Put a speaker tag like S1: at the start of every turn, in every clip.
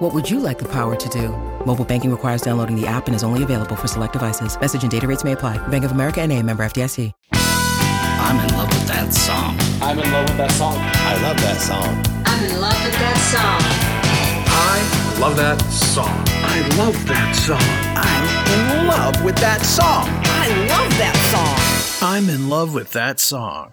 S1: What would you like the power to do? Mobile banking requires downloading the app and is only available for select devices. Message and data rates may apply. Bank of America and a member FDIC.
S2: I'm in love with that song.
S3: I'm in love with that song.
S4: I love that song.
S5: I'm in love with that song.
S6: I love that song.
S7: I love that song.
S8: I'm in love with that song.
S9: I love that song.
S7: I'm in love with that song.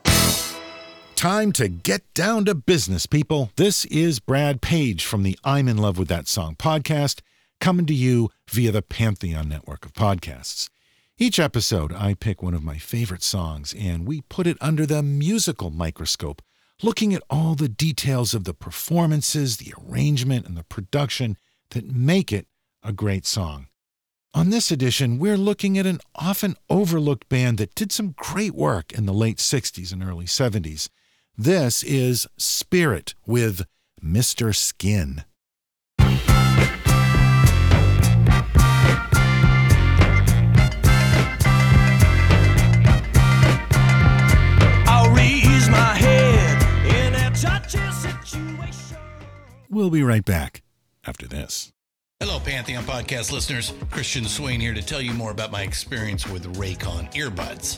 S10: Time to get down to business, people. This is Brad Page from the I'm in love with that song podcast, coming to you via the Pantheon network of podcasts. Each episode, I pick one of my favorite songs and we put it under the musical microscope, looking at all the details of the performances, the arrangement, and the production that make it a great song. On this edition, we're looking at an often overlooked band that did some great work in the late 60s and early 70s. This is Spirit with Mr. Skin. I'll raise my head in a touch situation. We'll be right back after this.
S2: Hello, Pantheon Podcast listeners. Christian Swain here to tell you more about my experience with Raycon earbuds.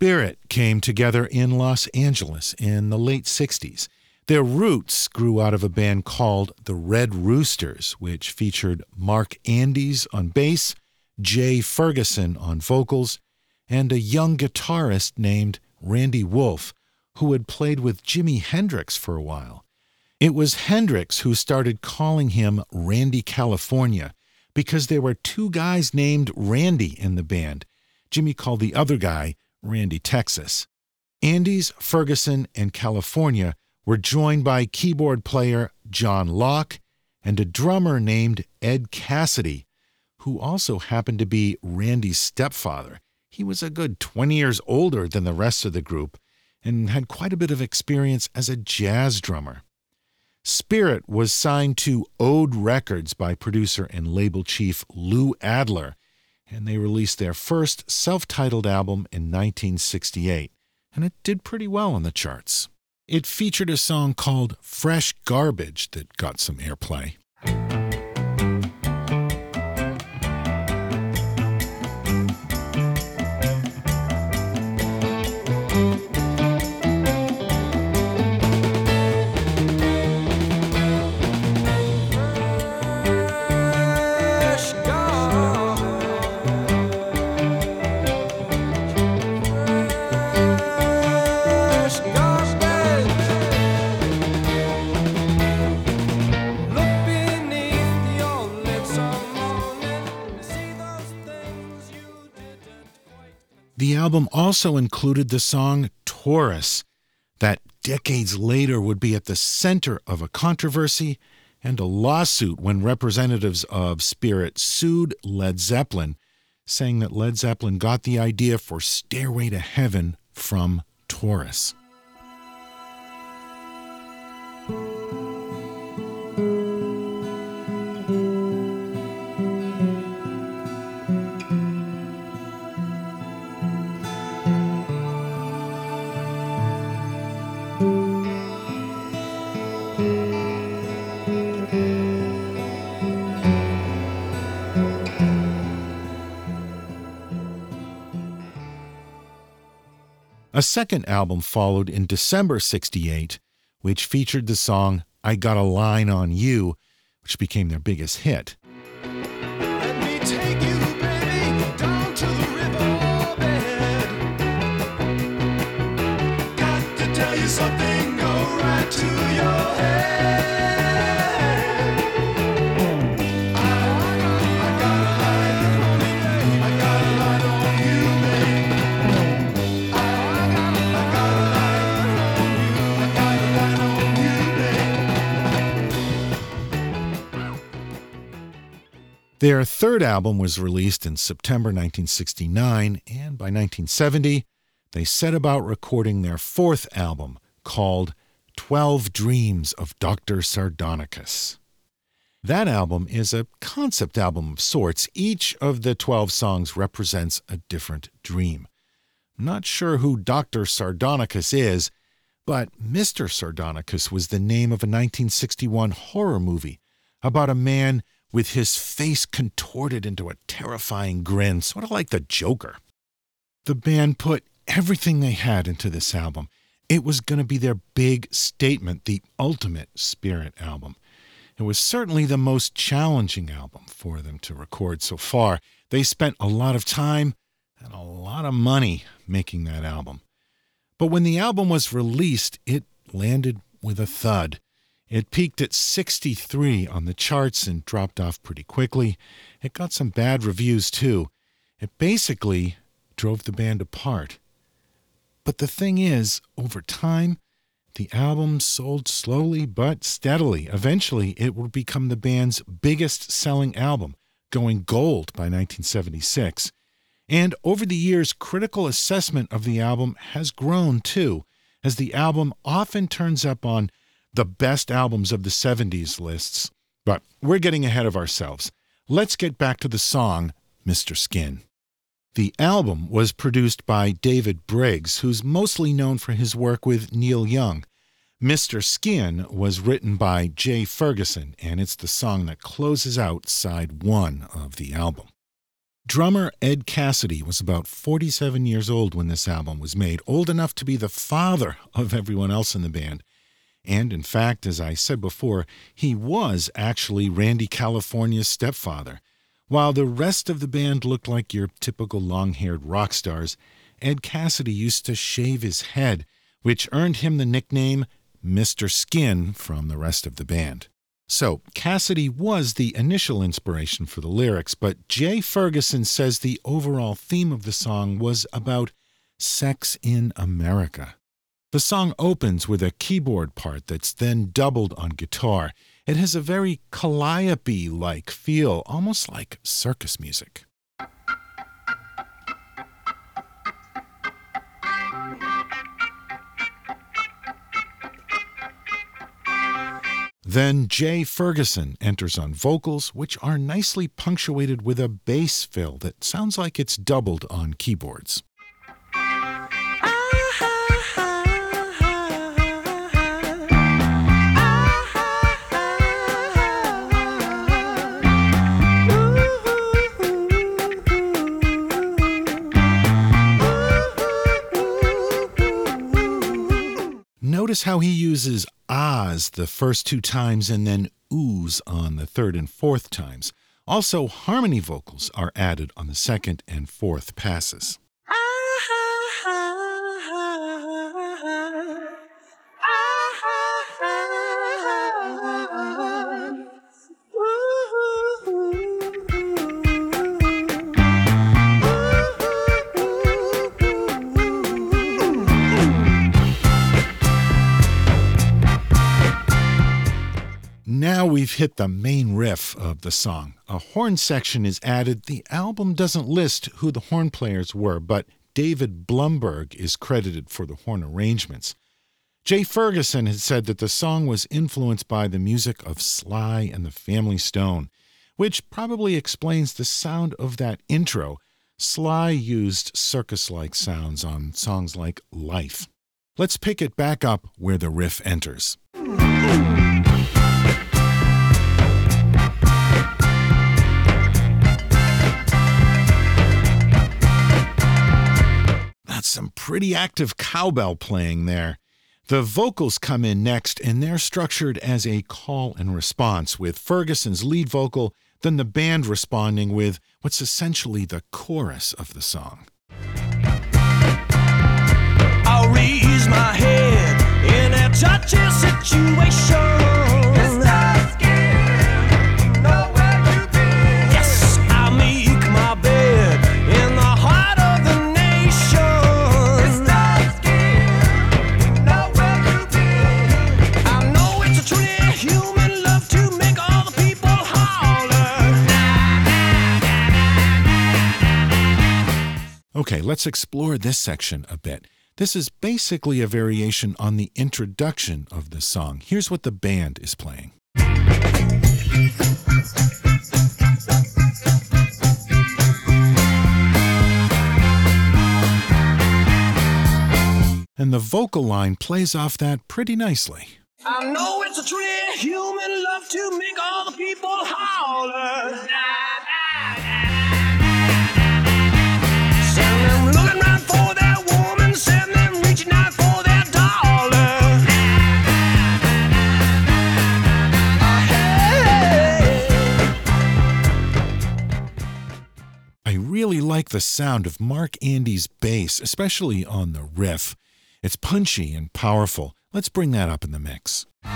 S10: Spirit came together in Los Angeles in the late 60s. Their roots grew out of a band called the Red Roosters, which featured Mark Andes on bass, Jay Ferguson on vocals, and a young guitarist named Randy Wolfe, who had played with Jimi Hendrix for a while. It was Hendrix who started calling him Randy California because there were two guys named Randy in the band. Jimmy called the other guy Randy, Texas. Andes, Ferguson, and California were joined by keyboard player John Locke and a drummer named Ed Cassidy, who also happened to be Randy's stepfather. He was a good 20 years older than the rest of the group and had quite a bit of experience as a jazz drummer. Spirit was signed to Ode Records by producer and label chief Lou Adler and they released their first self titled album in 1968, and it did pretty well on the charts. It featured a song called Fresh Garbage that got some airplay. Also included the song Taurus, that decades later would be at the center of a controversy and a lawsuit when representatives of Spirit sued Led Zeppelin, saying that Led Zeppelin got the idea for Stairway to Heaven from Taurus. A second album followed in December 68, which featured the song I Got a Line on You, which became their biggest hit. something go right to your head. Their third album was released in September 1969, and by 1970, they set about recording their fourth album called 12 Dreams of Dr. Sardonicus. That album is a concept album of sorts. Each of the 12 songs represents a different dream. Not sure who Dr. Sardonicus is, but Mr. Sardonicus was the name of a 1961 horror movie about a man with his face contorted into a terrifying grin, sort of like the Joker. The band put everything they had into this album. It was going to be their big statement, the ultimate Spirit album. It was certainly the most challenging album for them to record so far. They spent a lot of time and a lot of money making that album. But when the album was released, it landed with a thud. It peaked at 63 on the charts and dropped off pretty quickly. It got some bad reviews too. It basically drove the band apart. But the thing is, over time, the album sold slowly but steadily. Eventually, it would become the band's biggest selling album, going gold by 1976. And over the years, critical assessment of the album has grown too, as the album often turns up on the best albums of the 70s lists. But we're getting ahead of ourselves. Let's get back to the song, Mr. Skin. The album was produced by David Briggs, who's mostly known for his work with Neil Young. Mr. Skin was written by Jay Ferguson, and it's the song that closes out side one of the album. Drummer Ed Cassidy was about 47 years old when this album was made, old enough to be the father of everyone else in the band. And in fact, as I said before, he was actually Randy California's stepfather. While the rest of the band looked like your typical long haired rock stars, Ed Cassidy used to shave his head, which earned him the nickname Mr. Skin from the rest of the band. So, Cassidy was the initial inspiration for the lyrics, but Jay Ferguson says the overall theme of the song was about sex in America. The song opens with a keyboard part that's then doubled on guitar. It has a very calliope like feel, almost like circus music. Then Jay Ferguson enters on vocals, which are nicely punctuated with a bass fill that sounds like it's doubled on keyboards. Notice how he uses ahs the first two times and then oohs on the third and fourth times. Also, harmony vocals are added on the second and fourth passes. Hit the main riff of the song. A horn section is added. The album doesn't list who the horn players were, but David Blumberg is credited for the horn arrangements. Jay Ferguson had said that the song was influenced by the music of Sly and the Family Stone, which probably explains the sound of that intro. Sly used circus like sounds on songs like Life. Let's pick it back up where the riff enters. Some pretty active cowbell playing there. The vocals come in next, and they're structured as a call and response, with Ferguson's lead vocal, then the band responding with what's essentially the chorus of the song.
S3: I'll raise my head in a situation.
S10: Okay, let's explore this section a bit. This is basically a variation on the introduction of the song. Here's what the band is playing. And the vocal line plays off that pretty nicely.
S3: I know it's a human love to make all the people holler.
S10: Really like the sound of Mark Andes' bass, especially on the riff. It's punchy and powerful. Let's bring that up in the mix.
S3: All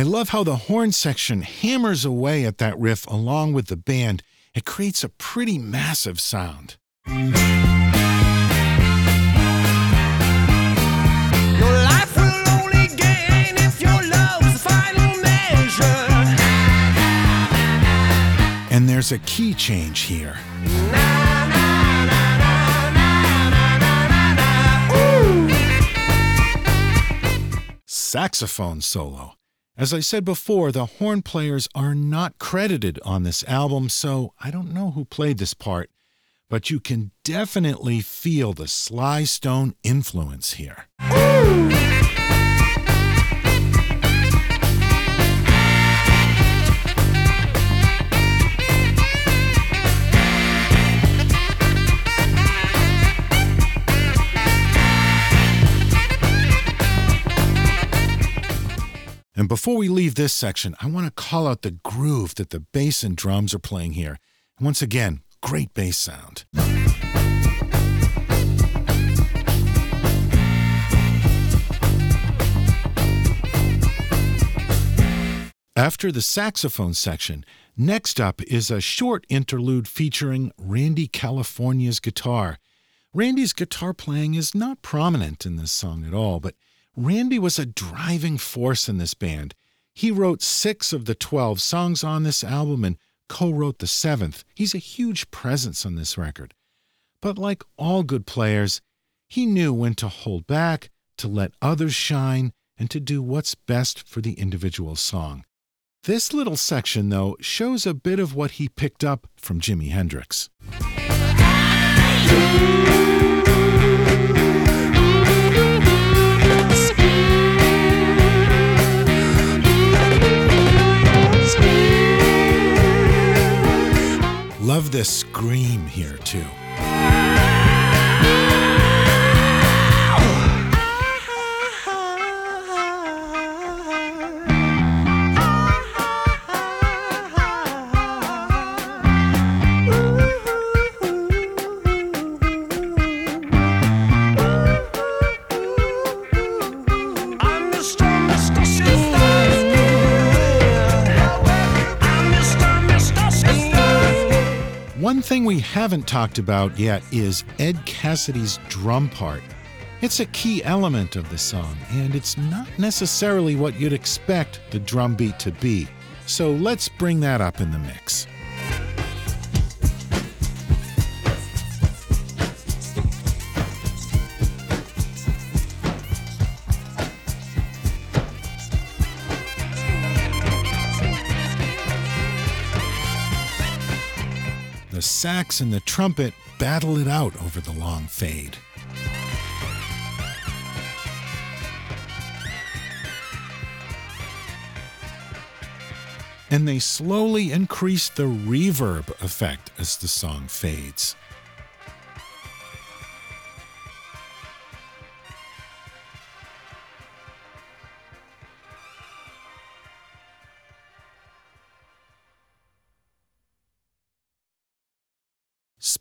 S3: I
S10: love how the horn section hammers away at that riff along with the band. It creates a pretty massive sound.
S3: Your life will only gain if your love's the final measure.
S10: And there's a key change here. Saxophone solo. As I said before, the horn players are not credited on this album, so I don't know who played this part, but you can definitely feel the Sly Stone influence here. Before we leave this section, I want to call out the groove that the bass and drums are playing here. Once again, great bass sound. After the saxophone section, next up is a short interlude featuring Randy California's guitar. Randy's guitar playing is not prominent in this song at all, but Randy was a driving force in this band. He wrote six of the 12 songs on this album and co wrote the seventh. He's a huge presence on this record. But like all good players, he knew when to hold back, to let others shine, and to do what's best for the individual song. This little section, though, shows a bit of what he picked up from Jimi Hendrix. This scream here, too. One thing we haven't talked about yet is Ed Cassidy's drum part. It's a key element of the song, and it's not necessarily what you'd expect the drum beat to be. So let's bring that up in the mix. Sax and the trumpet battle it out over the long fade. And they slowly increase the reverb effect as the song fades.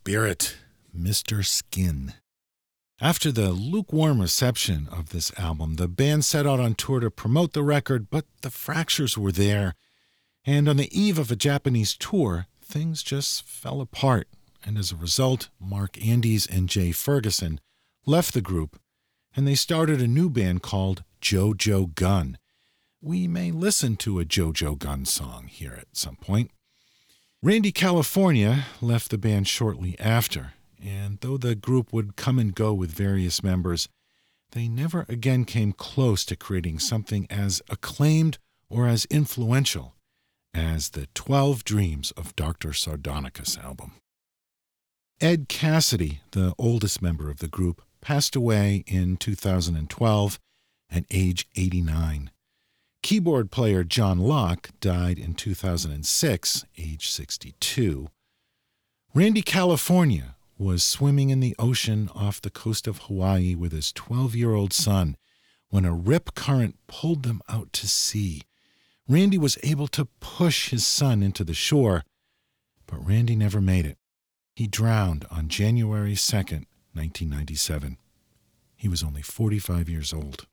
S10: Spirit, Mr. Skin. After the lukewarm reception of this album, the band set out on tour to promote the record, but the fractures were there. And on the eve of a Japanese tour, things just fell apart. And as a result, Mark Andes and Jay Ferguson left the group and they started a new band called Jo Jo Gunne. We may listen to a Jo Jo Gunne song here at some point. Randy California left the band shortly after, and though the group would come and go with various members, they never again came close to creating something as acclaimed or as influential as the 12 Dreams of Dr. Sardonicus album. Ed Cassidy, the oldest member of the group, passed away in 2012 at age 89. Keyboard player John Locke died in 2006, age 62. Randy California was swimming in the ocean off the coast of Hawaii with his 12 year old son when a rip current pulled them out to sea. Randy was able to push his son into the shore, but Randy never made it. He drowned on January 2nd, 1997. He was only 45 years old.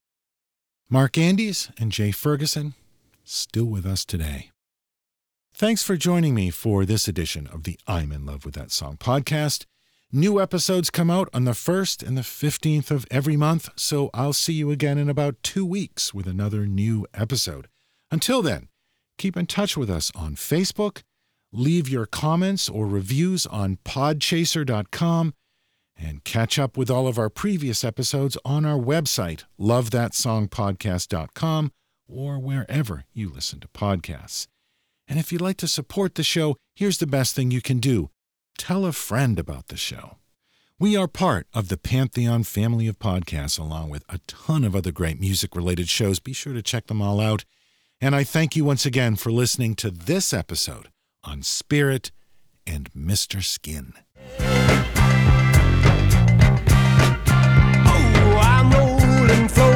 S10: Mark Andes and Jay Ferguson, still with us today. Thanks for joining me for this edition of the I'm in Love with That Song podcast. New episodes come out on the 1st and the 15th of every month, so I'll see you again in about two weeks with another new episode. Until then, keep in touch with us on Facebook, leave your comments or reviews on podchaser.com, and catch up with all of our previous episodes on our website, lovethatsongpodcast.com, or wherever you listen to podcasts. And if you'd like to support the show, here's the best thing you can do tell a friend about the show. We are part of the Pantheon family of podcasts, along with a ton of other great music related shows. Be sure to check them all out. And I thank you once again for listening to this episode on Spirit and Mr. Skin.
S3: Rolling, flowing